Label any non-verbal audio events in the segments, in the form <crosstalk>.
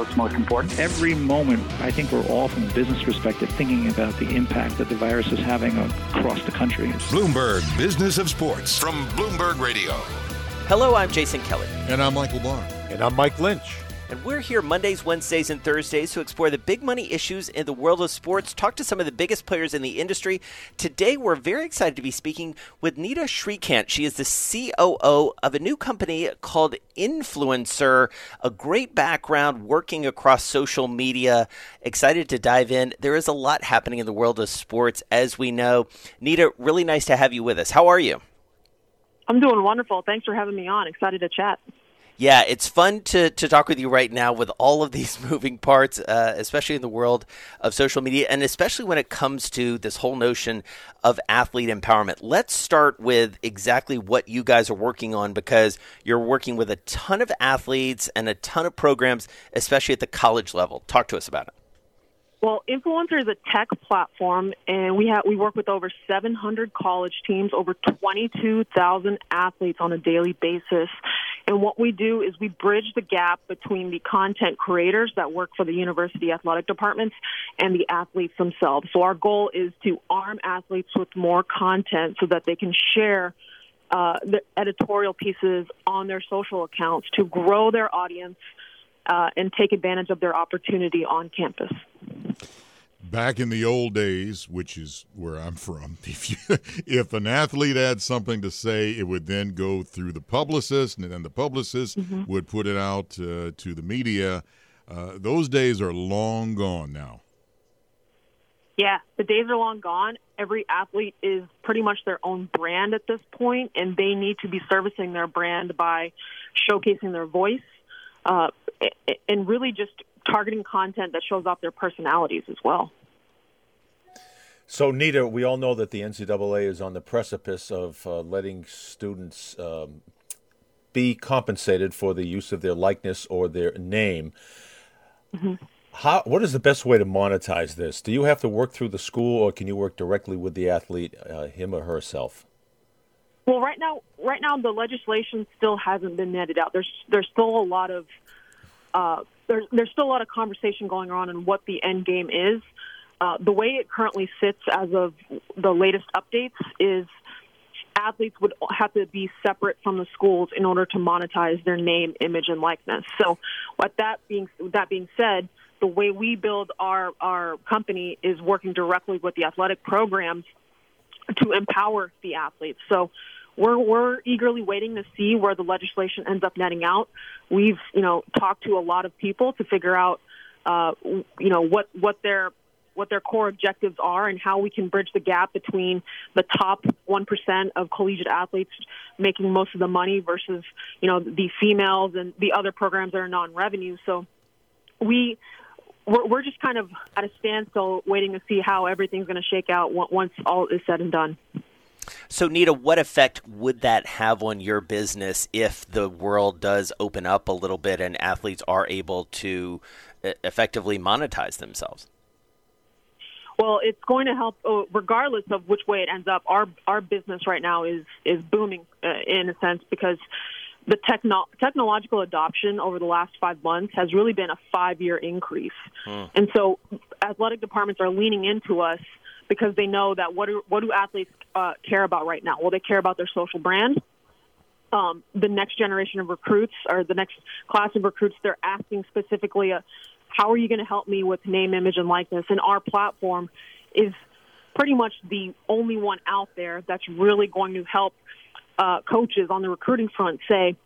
what's most important. Every moment, I think we're all, from a business perspective, thinking about the impact that the virus is having across the country. Bloomberg Business of Sports from Bloomberg Radio. Hello, I'm Jason Kelly. And I'm Michael Barr. And I'm Mike Lynch. And we're here Mondays, Wednesdays, and Thursdays to explore the big money issues in the world of sports, talk to some of the biggest players in the industry. Today, we're very excited to be speaking with Neeta Sreekanth. She is the COO of a new company called INFLCR, a great background working across social media. Excited to dive in. There is a lot happening in the world of sports, as we know. Neeta, really nice to have you with us. How are you? I'm doing wonderful. Thanks for having me on. Excited to chat yeah, it's fun to, to talk with you right now with all of these <laughs> moving parts, uh, especially in the world of social media, and especially when it comes to this whole notion of athlete empowerment. Let's start with exactly what you guys are working on because you're working with a ton of athletes and a ton of programs, especially at the college level. Talk to us about it. Well, INFLCR is a tech platform, and we have we work with over 700 college teams, over 22,000 athletes on a daily basis. And what we do is we bridge the gap between the content creators that work for the university athletic departments and the athletes themselves. So our goal is to arm athletes with more content so that they can share uh, the editorial pieces on their social accounts to grow their audience uh, and take advantage of their opportunity on campus. Back in the old days, which is where I'm from, <laughs> if you, if an athlete had something to say, it would then go through the publicist, and then the publicist mm-hmm. would put it out uh, to the media. Uh, those days are long gone now. Yeah, the days are long gone. Every athlete is pretty much their own brand at this point, and they need to be servicing their brand by showcasing their voice, uh, and really just targeting content that shows off their personalities as well. So, Neeta, we all know that the NCAA is on the precipice of uh, letting students um, be compensated for the use of their likeness or their name. Mm-hmm. How, what is the best way to monetize this? Do you have to work through the school, or can you work directly with the athlete, uh, him or herself? Well, right now, right now, the legislation still hasn't been netted out. There's there's still a lot of uh, there's there's still a lot of conversation going on on what the end game is. Uh, the way it currently sits as of the latest updates is athletes would have to be separate from the schools in order to monetize their name, image, and likeness. So, what that being that being said, the way we build our our company is working directly with the athletic programs to empower the athletes. So we're we're eagerly waiting to see where the legislation ends up netting out. We've you know talked to a lot of people to figure out uh, you know what what their what their core objectives are and how we can bridge the gap between the top 1% of collegiate athletes making most of the money versus, you know, the females and the other programs that are non-revenue. So we we're, we're just kind of at a standstill waiting to see how everything's going to shake out once all is said and done. So, Neeta, what effect would that have on your business if the world does open up a little bit and athletes are able to effectively monetize themselves? Well, it's going to help uh, regardless of which way it ends up. Our our business right now is is booming uh, in a sense because the techno- technological adoption over the last five months has really been a five year increase, hmm. and so athletic departments are leaning into us because they know that what do what do athletes uh, care about right now? Well, they care about their social brand. Um, the next generation of recruits or the next class of recruits, they're asking specifically, uh, "How are you going to help me with name, image, and likeness?" And our platform is pretty much the only one out there that's really going to help uh, coaches on the recruiting front say,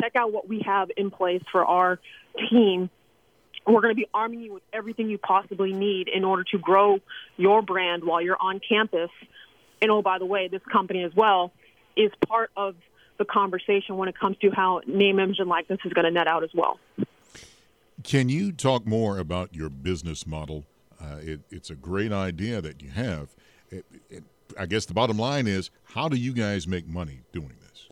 "Check out what we have in place for our team we're going to be arming you with everything you possibly need in order to grow your brand while you're on campus. And oh, by the way, this company as well is part of the conversation when it comes to how name, image, and likeness is going to net out as well. Can you talk more about your business model? Uh, it, it's a great idea that you have. It, it, I guess the bottom line is, how do you guys make money doing this?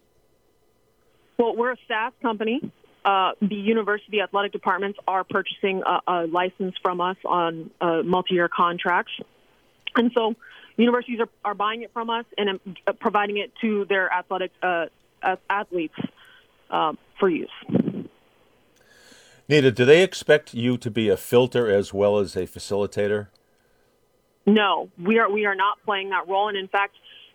Well, we're a SaaS company. Uh, the university athletic departments are purchasing a, a license from us on uh, multi-year contracts, and so universities are, are buying it from us and uh, providing it to their athletic uh, athletes uh, for use. Neeta, do they expect you to be a filter as well as a facilitator? No, we are we are not playing that role, and in fact,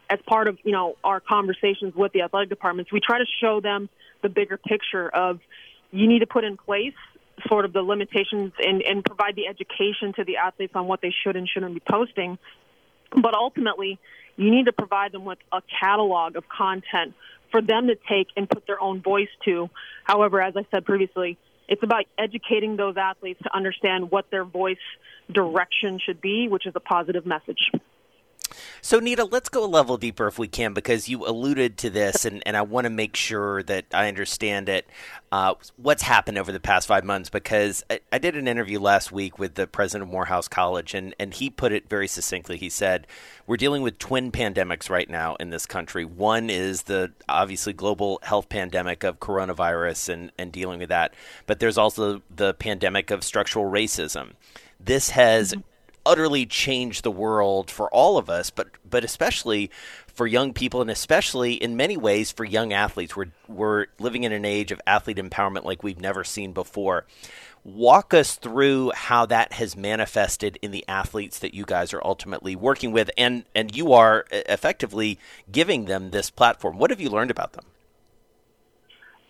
as part of you know our conversations with the athletic departments, we try to show them the bigger picture of you need to put in place sort of the limitations and, and provide the education to the athletes on what they should and shouldn't be posting. But ultimately, you need to provide them with a catalog of content for them to take and put their own voice to. However, as I said previously, it's about educating those athletes to understand what their voice direction should be, which is a positive message. So, Neeta, let's go a level deeper if we can, because you alluded to this, and, and I want to make sure that I understand it. Uh, what's happened over the past five months? Because I, I, did an interview last week with the president of Morehouse College, and, and he put it very succinctly. He said, We're dealing with twin pandemics right now in this country. One is the obviously global health pandemic of coronavirus and, and dealing with that, but there's also the pandemic of structural racism. This has mm-hmm utterly changed the world for all of us, but but especially for young people and especially in many ways for young athletes. We're we're living in an age of athlete empowerment like we've never seen before. Walk us through how that has manifested in the athletes that you guys are ultimately working with and and you are effectively giving them this platform. What have you learned about them?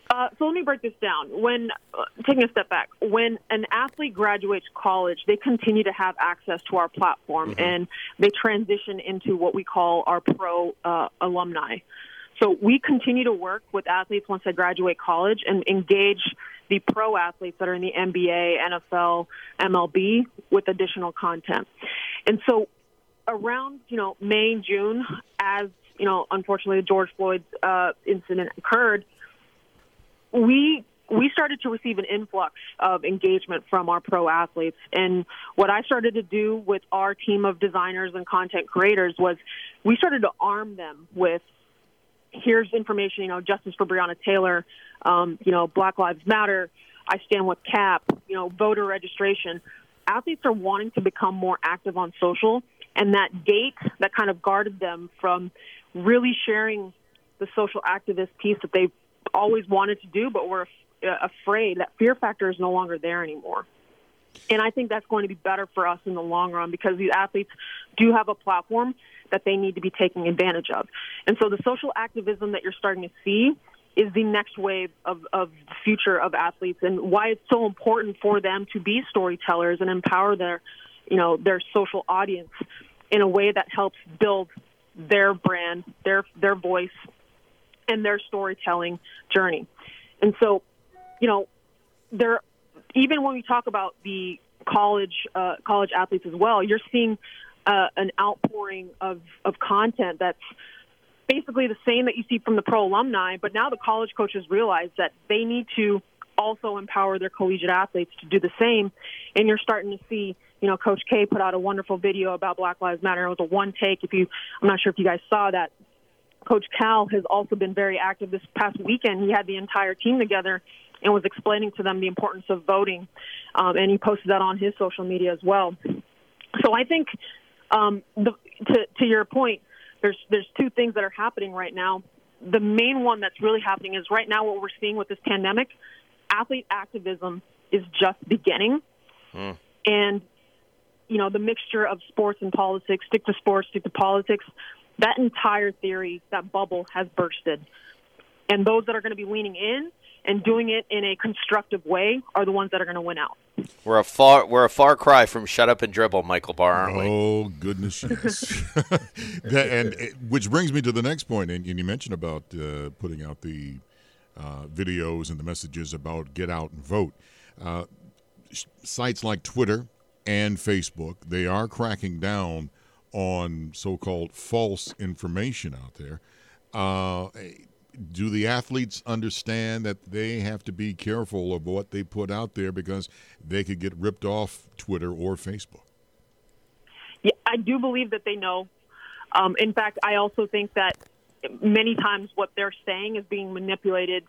Uh, so let me break this down. When uh, taking a step back, when an athlete graduates college, they continue to have access to our platform, mm-hmm. and they transition into what we call our pro uh, alumni. So we continue to work with athletes once they graduate college and engage the pro athletes that are in the NBA, NFL, MLB with additional content. And so around you know May, June, as you know, unfortunately, the George Floyd uh, incident occurred we we started to receive an influx of engagement from our pro athletes. And what I started to do with our team of designers and content creators was we started to arm them with here's information, you know, justice for Breonna Taylor, um, you know, Black Lives Matter, I stand with Kap, you know, voter registration. Athletes are wanting to become more active on social, and that gate that kind of guarded them from really sharing the social activist piece that they always wanted to do, but we're uh, afraid that fear factor is no longer there anymore. And I think that's going to be better for us in the long run because these athletes do have a platform that they need to be taking advantage of. And so the social activism that you're starting to see is the next wave of, of the future of athletes and why it's so important for them to be storytellers and empower their, you know, their social audience in a way that helps build their brand, their their voice, and their storytelling journey. And so, you know, there, even when we talk about the college uh, college athletes as well, you're seeing uh, an outpouring of of content that's basically the same that you see from the pro alumni. But now the college coaches realize that they need to also empower their collegiate athletes to do the same. And you're starting to see, you know, Coach K put out a wonderful video about Black Lives Matter. It was a one take. If you, I'm not sure if you guys saw that, Coach Cal has also been very active this past weekend. He had the entire team together and was explaining to them the importance of voting, um, and he posted that on his social media as well. So I think, um, the, to, to your point, there's there's two things that are happening right now. The main one that's really happening is right now what we're seeing with this pandemic, athlete activism is just beginning, mm. and you know the mixture of sports and politics, stick to sports, stick to politics that entire theory, that bubble has bursted. And those that are going to be leaning in and doing it in a constructive way are the ones that are going to win out. We're a far we're a far cry from shut up and dribble, Michael Barr, aren't we? Oh goodness, yes. <laughs> that, and it, which brings me to the next point, and, and you mentioned about uh, putting out the uh, videos and the messages about get out and vote. Uh, sites like Twitter and Facebook, they are cracking down on so-called false information out there. Uh, do the athletes understand that they have to be careful of what they put out there because they could get ripped off Twitter or Facebook? Yeah, I do believe that they know. Um, in fact, I also think that many times what they're saying is being manipulated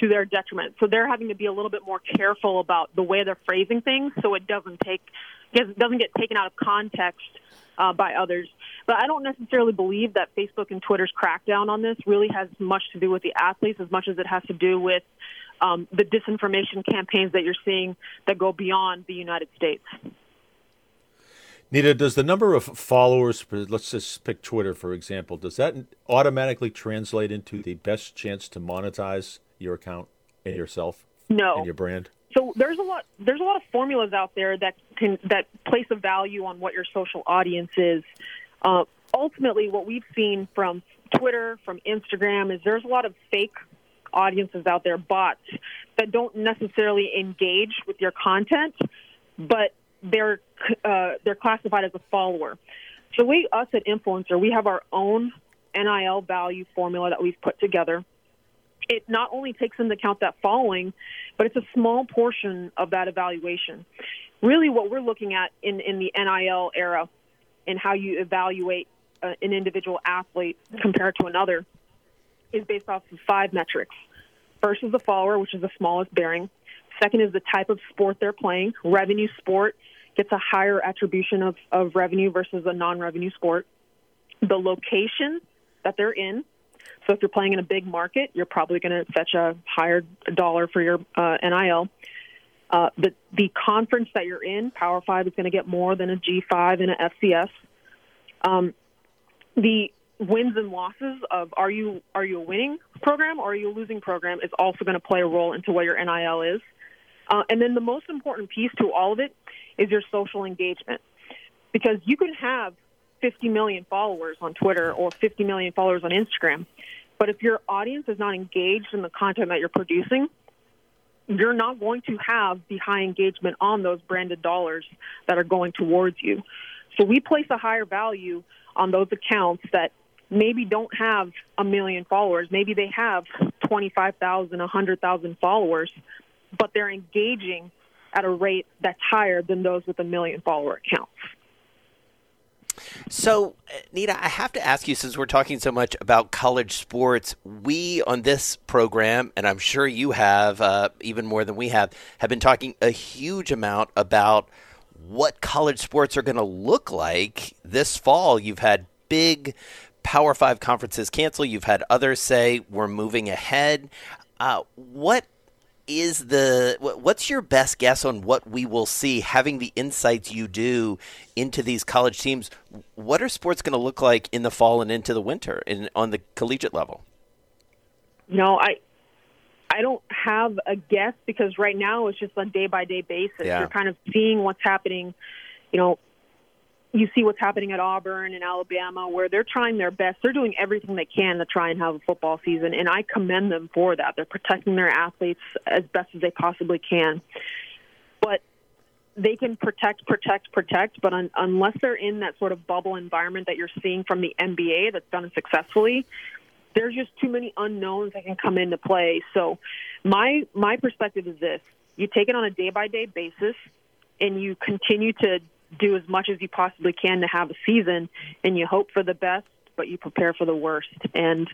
to their detriment. So they're having to be a little bit more careful about the way they're phrasing things, so it doesn't take doesn't get taken out of context uh, by others. But I don't necessarily believe that Facebook and Twitter's crackdown on this really has much to do with the athletes as much as it has to do with um, the disinformation campaigns that you're seeing that go beyond the United States. Neeta, does the number of followers, let's just pick Twitter for example, does that automatically translate into the best chance to monetize your account and yourself no. and your brand? So there's a lot there's a lot of formulas out there that can that place a value on what your social audience is. Uh, ultimately, what we've seen from Twitter, from Instagram, is there's a lot of fake audiences out there, bots that don't necessarily engage with your content, but they're uh, they're classified as a follower. So we, us at INFLCR, we have our own NIL value formula that we've put together it not only takes into account that following, but it's a small portion of that evaluation. Really, what we're looking at in, in the NIL era and how you evaluate uh, an individual athlete compared to another is based off of five metrics. First is the follower, which is the smallest bearing. Second is the type of sport they're playing. Revenue sport gets a higher attribution of, of revenue versus a non revenue sport. The location that they're in, so if you're playing in a big market, you're probably going to fetch a higher dollar for your uh, NIL. Uh, the the conference that you're in, Power Five, is going to get more than a G5 and a FCS. Um, the wins and losses of are you are you a winning program or are you a losing program is also going to play a role into what your NIL is. Uh, and then the most important piece to all of it is your social engagement, because you can have 50 million followers on Twitter or 50 million followers on Instagram. But if your audience is not engaged in the content that you're producing, you're not going to have the high engagement on those branded dollars that are going towards you. So we place a higher value on those accounts that maybe don't have a million followers. Maybe they have 25,000, 100,000 followers, but they're engaging at a rate that's higher than those with a million follower accounts. So, Neeta, I have to ask you since we're talking so much about college sports, we on this program, and I'm sure you have uh, even more than we have, have been talking a huge amount about what college sports are going to look like this fall. You've had big Power Five conferences cancel, you've had others say we're moving ahead. Uh, what is the what's your best guess on what we will see having the insights you do into these college teams? What are sports going to look like in the fall and into the winter in on the collegiate level? No i i don't have a guess because right now it's just on day by day basis. Yeah. you're kind of seeing what's happening you know you see what's happening at Auburn and Alabama, where they're trying their best. They're doing everything they can to try and have a football season, and I commend them for that. They're protecting their athletes as best as they possibly can. But they can protect, protect, protect, but un- unless they're in that sort of bubble environment that you're seeing from the NBA that's done it successfully, there's just too many unknowns that can come into play. So, my my perspective is this: you take it on a day by day basis, and you continue to do as much as you possibly can to have a season, and you hope for the best, but you prepare for the worst. And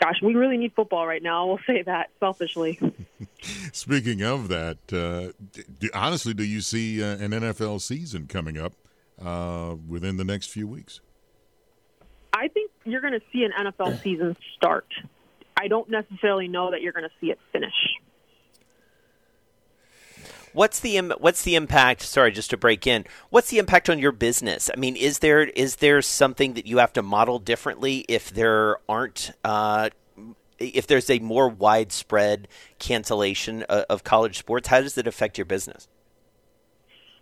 gosh, we really need football right now. I will say that selfishly. <laughs> Speaking of that, uh, do, honestly, do you see uh, an NFL season coming up uh, within the next few weeks? I think you're going to see an NFL season start. I don't necessarily know that you're going to see it finish. What's the what's the impact? Sorry, just to break in. What's the impact on your business? I mean, is there is there something that you have to model differently if there aren't uh, if there's a more widespread cancellation of, of college sports? How does it affect your business?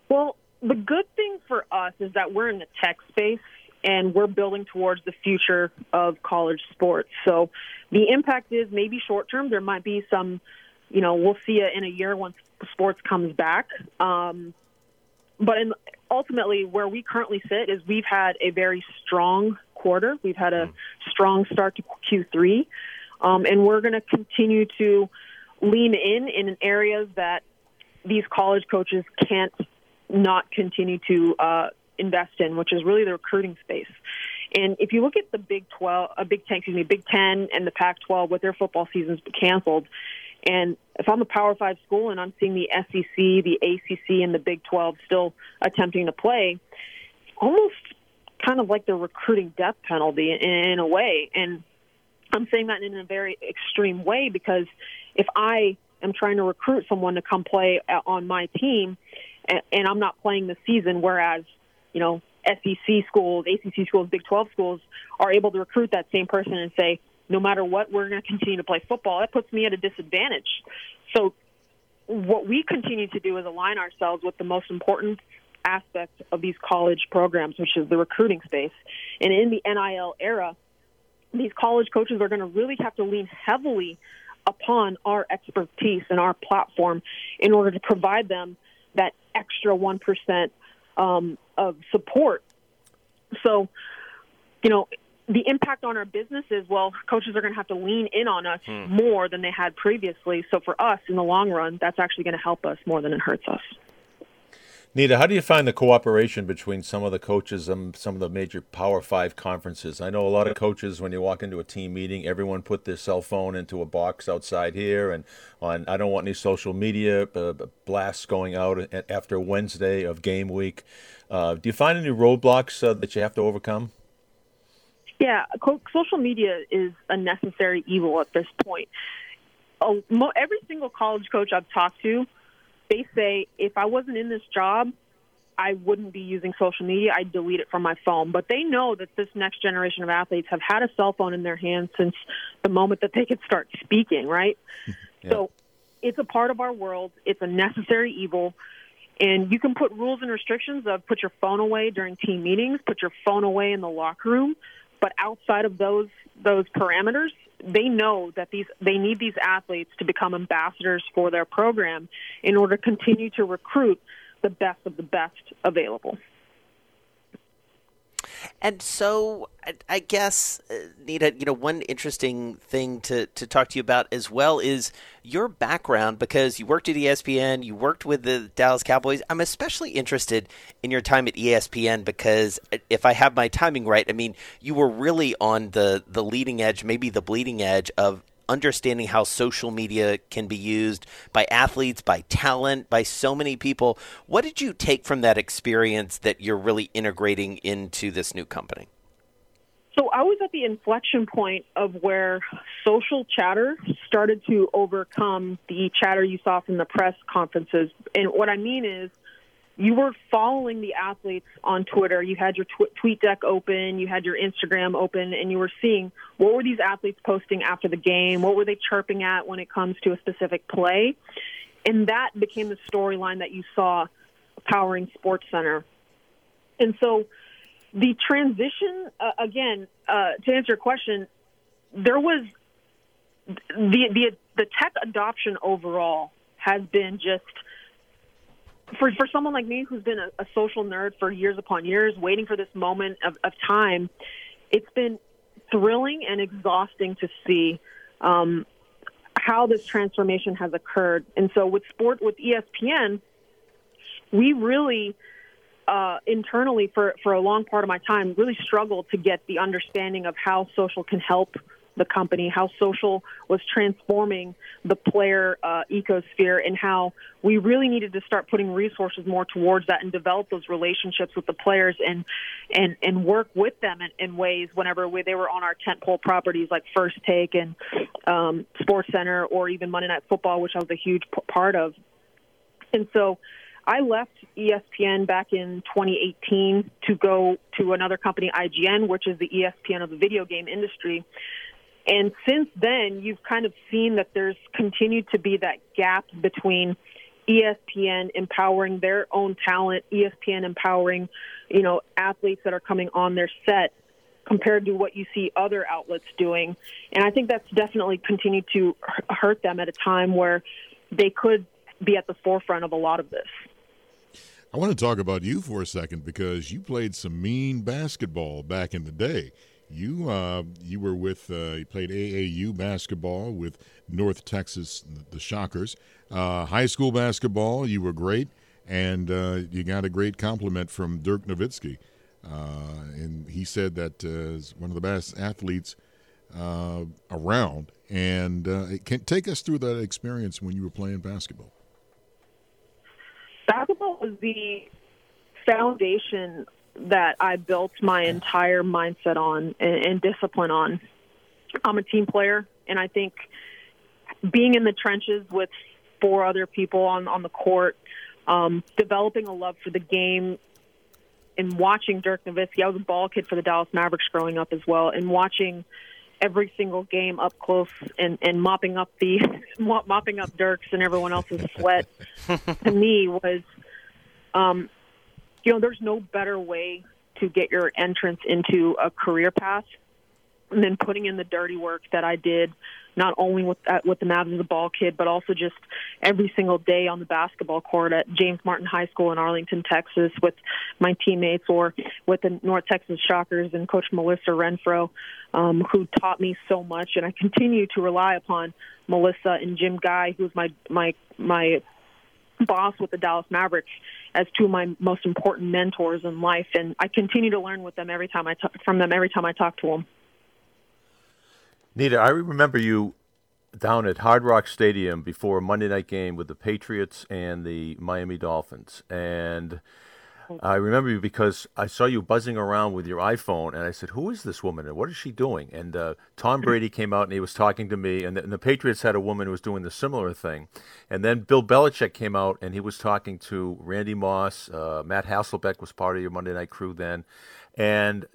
Well, the good thing for us is that we're in the tech space and we're building towards the future of college sports. So the impact is maybe short term. There might be some, you know, we'll see it in a year once sports comes back. Um, but in, ultimately, where we currently sit is we've had a very strong quarter. We've had a strong start to Q3. um, and we're going to continue to lean in in areas that these college coaches can't not continue to uh, invest in, which is really the recruiting space. And if you look at the Big Twelve, a uh, Big Ten, excuse me, Big Ten and the Pac-12 with their football seasons canceled, and if I'm a Power Five school and I'm seeing the SEC, the ACC, and the Big 12 still attempting to play, almost kind of like the recruiting death penalty in, a way. And I'm saying that in a very extreme way because if I am trying to recruit someone to come play on my team and I'm not playing the season, whereas, you know, SEC schools, ACC schools, Big 12 schools are able to recruit that same person and say, no matter what, we're going to continue to play football. That puts me at a disadvantage. So, what we continue to do is align ourselves with the most important aspect of these college programs, which is the recruiting space. And in the NIL era, these college coaches are going to really have to lean heavily upon our expertise and our platform in order to provide them that extra 1% um, of support. So, you know, the impact on our business is well, coaches are going to have to lean in on us hmm. more than they had previously. So for us, in the long run, that's actually going to help us more than it hurts us. Neeta, how do you find the cooperation between some of the coaches and some of the major Power Five conferences? I know a lot of coaches, when you walk into a team meeting, everyone put their cell phone into a box outside here, and on I don't want any social media uh, blasts going out after Wednesday of game week. Uh, do you find any roadblocks uh, that you have to overcome? Yeah, social media is a necessary evil at this point. Oh, every single college coach I've talked to, they say if I wasn't in this job, I wouldn't be using social media. I'd delete it from my phone. But they know that this next generation of athletes have had a cell phone in their hands since the moment that they could start speaking, right? <laughs> yeah. So it's a part of our world. It's a necessary evil. And you can put rules and restrictions of put your phone away during team meetings, put your phone away in the locker room. But outside of those those parameters, they know that these they need these athletes to become ambassadors for their program in order to continue to recruit the best of the best available. And so, I guess, uh, Neeta, you know, one interesting thing to, to talk to you about as well is your background because you worked at ESPN, you worked with the Dallas Cowboys. I'm especially interested in your time at ESPN because uh, if I have my timing right, I mean, you were really on the, the leading edge, maybe the bleeding edge of understanding how social media can be used by athletes, by talent, by so many people. What did you take from that experience that you're really integrating into this new company? So I was at the inflection point of where social chatter started to overcome the chatter you saw from the press conferences. And what I mean is you were following the athletes on Twitter. You had your tw- TweetDeck open, you had your Instagram open, and you were seeing what were these athletes posting after the game? What were they chirping at when it comes to a specific play? And that became the storyline that you saw powering SportsCenter. And so the transition, uh, again, uh, to answer your question, there was the the the tech adoption overall has been just for for someone like me who's been a, a social nerd for years upon years, waiting for this moment of, of time, it's been thrilling and exhausting to see um, how this transformation has occurred. And so with sport with ESPN, we really uh, internally for for a long part of my time really struggled to get the understanding of how social can help the company, how social was transforming the player uh, ecosphere, and how we really needed to start putting resources more towards that and develop those relationships with the players and and and work with them in, in ways whenever we, they were on our tentpole properties like First Take and um, SportsCenter or even Monday Night Football, which I was a huge p- part of. And so I left ESPN back in 2018 to go to another company, IGN, which is the ESPN of the video game industry. And since then, you've kind of seen that there's continued to be that gap between ESPN empowering their own talent, ESPN empowering, you know, athletes that are coming on their set compared to what you see other outlets doing. And I think that's definitely continued to hurt them at a time where they could be at the forefront of a lot of this. I want to talk about you for a second because you played some mean basketball back in the day you uh, you were with uh, you played AAU basketball with North Texas, the Shockers. Uh, high school basketball, you were great, and uh, you got a great compliment from Dirk Nowitzki, uh, and he said that uh, one of the best athletes around. And it can take us through that experience when you were playing basketball. Basketball was the foundation that I built my entire mindset on and, and discipline on. I'm a team player, and I think being in the trenches with four other people on on the court, um, developing a love for the game, and watching Dirk Nowitzki. I was a ball kid for the Dallas Mavericks growing up as well, and watching every single game up close and and mopping up the <laughs> mopping up Dirk's and everyone else's sweat <laughs> to me was um you know, there's no better way to get your entrance into a career path than putting in the dirty work that I did, not only with uh, with the Mavs as a ball kid, but also just every single day on the basketball court at James Martin High School in Arlington, Texas, with my teammates, or with the North Texas Shockers and Coach Melissa Renfro, um, who taught me so much, and I continue to rely upon Melissa and Jim Guy, who's my my my boss with the Dallas Mavericks as two of my most important mentors in life, and I continue to learn with them every time I talk, from them every time I talk to them. Neeta, I remember you down at Hard Rock Stadium before a Monday night game with the Patriots and the Miami Dolphins, and I remember you because I saw you buzzing around with your iPhone, and I said, "Who is this woman, and what is she doing?" And uh, Tom Brady <laughs> came out and he was talking to me, and the, and the, Patriots had a woman who was doing the similar thing, and then Bill Belichick came out and he was talking to Randy Moss. Uh, Matt Hasselbeck was part of your Monday Night Crew then, and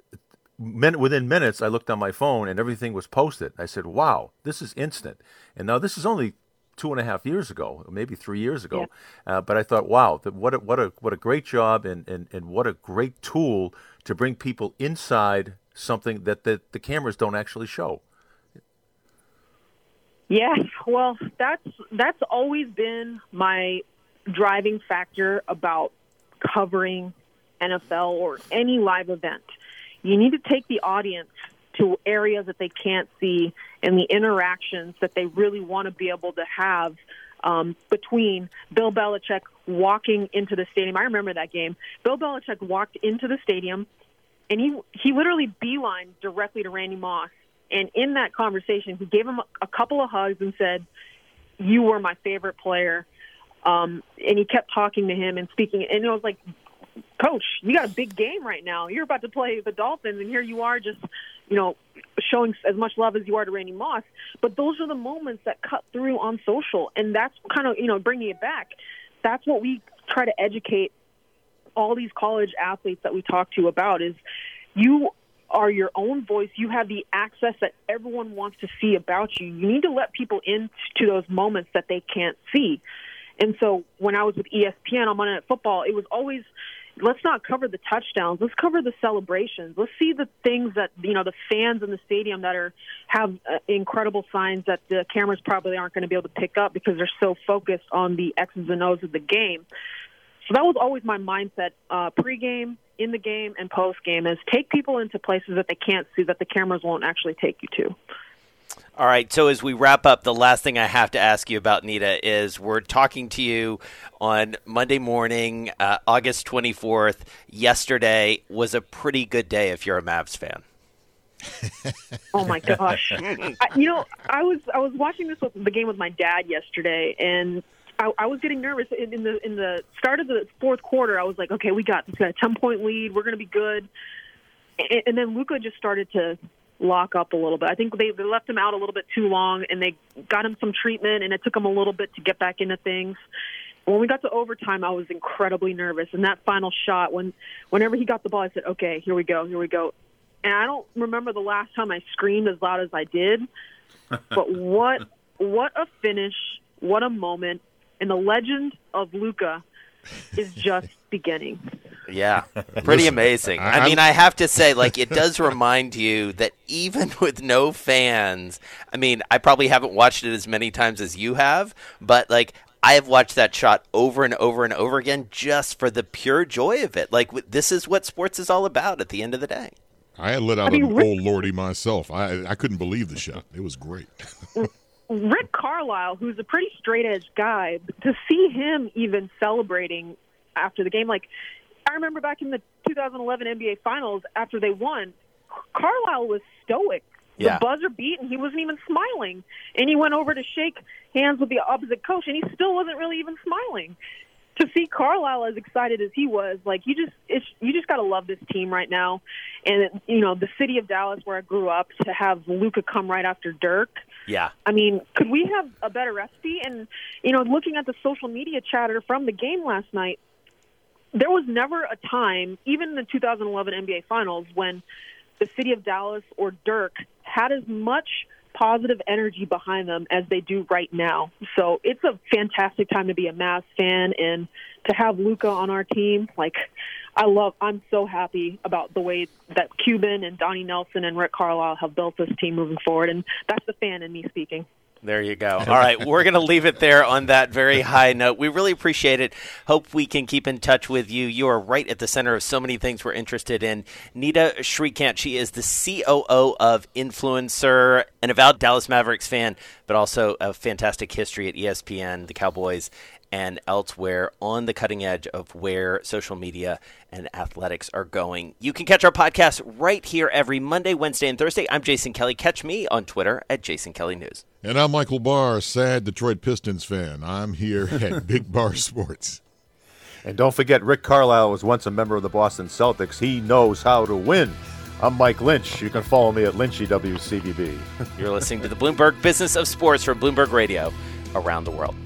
min- within minutes, I looked on my phone and everything was posted. I said, "Wow, this is instant." And now this is only two and a half years ago, maybe three years ago. Yeah. Uh, but I thought, wow, what a, what a what a great job and, and, and what a great tool to bring people inside something that the, the cameras don't actually show. Yeah, well, that's that's always been my driving factor about covering NFL or any live event. You need to take the audience to areas that they can't see and the interactions that they really want to be able to have um, between Bill Belichick walking into the stadium. I remember that game. Bill Belichick walked into the stadium, and he he literally beelined directly to Randy Moss. And in that conversation, he gave him a, couple of hugs and said, "You were my favorite player." Um, and he kept talking to him and speaking. And I was like, Coach, you got a big game right now. You're about to play the Dolphins, and here you are just you know, showing as much love as you are to Randy Moss. But those are the moments that cut through on social, and that's kind of you know bringing it back. That's what we try to educate all these college athletes that we talk to about is you are your own voice. You have the access that everyone wants to see about you. You need to let people into those moments that they can't see. And so when I was with ESPN on Monday Night Football, it was always let's not cover the touchdowns. Let's cover the celebrations. Let's see the things that you know the fans in the stadium that are have uh, incredible signs that the cameras probably aren't going to be able to pick up because they're so focused on the X's and O's of the game. So that was always my mindset uh, pregame, in the game, and postgame: is take people into places that they can't see that the cameras won't actually take you to. All right. So as we wrap up, the last thing I have to ask you about, Neeta, is we're talking to you on Monday morning, uh, August 24th. Yesterday was a pretty good day if you're a Mavs fan. <laughs> oh my gosh! I, you know, I was I was watching this with the game with my dad yesterday, and I, I was getting nervous in, in the in the start of the fourth quarter. I was like, okay, we got. Got a ten point lead. We're going to be good. And, and then Luka just started to lock up a little bit. I think they, they left him out a little bit too long, and they got him some treatment, and it took him a little bit to get back into things. When we got to overtime, I was incredibly nervous. And that final shot, when whenever he got the ball, I said, "Okay, here we go, here we go." And I don't remember the last time I screamed as loud as I did, <laughs> but what what a finish! What a moment! And the legend of Luka is just beginning. Yeah, <laughs> pretty amazing. I mean, I have to say, like, it does remind you that even <laughs> with no fans, I mean, I probably haven't watched it as many times as you have, but like, I have watched that shot over and over and over again just for the pure joy of it. Like, this is what sports is all about at the end of the day. I had let out I mean, an Rick, old lordy myself. I I couldn't believe the shot. It was great. Rick Carlisle, who's a pretty straight edge guy, to see him even celebrating after the game, like I remember back in the 2011 NBA Finals after they won, Carlisle was stoic. Yeah. The buzzer beat, and he wasn't even smiling. And he went over to shake hands with the opposite coach, and he still wasn't really even smiling to see Carlisle as excited as he was, like you just it's you just got to love this team right now, and you know the city of Dallas where I grew up to have Luka come right after Dirk. Yeah, I mean, could we have a better recipe? And you know, looking at the social media chatter from the game last night, there was never a time, even in the 2011 NBA Finals, when the city of Dallas or Dirk had as much positive energy behind them as they do right now. So it's a fantastic time to be a Mavs fan and to have Luka on our team. Like, I love. I'm so happy about the way that Cuban and Donnie Nelson and Rick Carlisle have built this team moving forward, and that's the fan in me speaking. There you go. <laughs> All right, we're going to leave it there on that very high note. We really appreciate it. Hope we can keep in touch with you. You are right at the center of so many things we're interested in. Neeta Sreekanth, she is the COO of INFLCR, an avowed Dallas Mavericks fan, but also a fantastic history at ESPN, the Cowboys, and elsewhere on the cutting edge of where social media and athletics are going. You can catch our podcast right here every Monday, Wednesday, and Thursday. I'm Jason Kelly. Catch me on Twitter at Jason Kelly News. And I'm Michael Barr, sad Detroit Pistons fan. I'm here at <laughs> Big Barr Sports. And don't forget, Rick Carlisle was once a member of the Boston Celtics. He knows how to win. I'm Mike Lynch. You can follow me at Lynchy WCVB. You're listening to the Bloomberg Business of Sports from Bloomberg Radio around the world.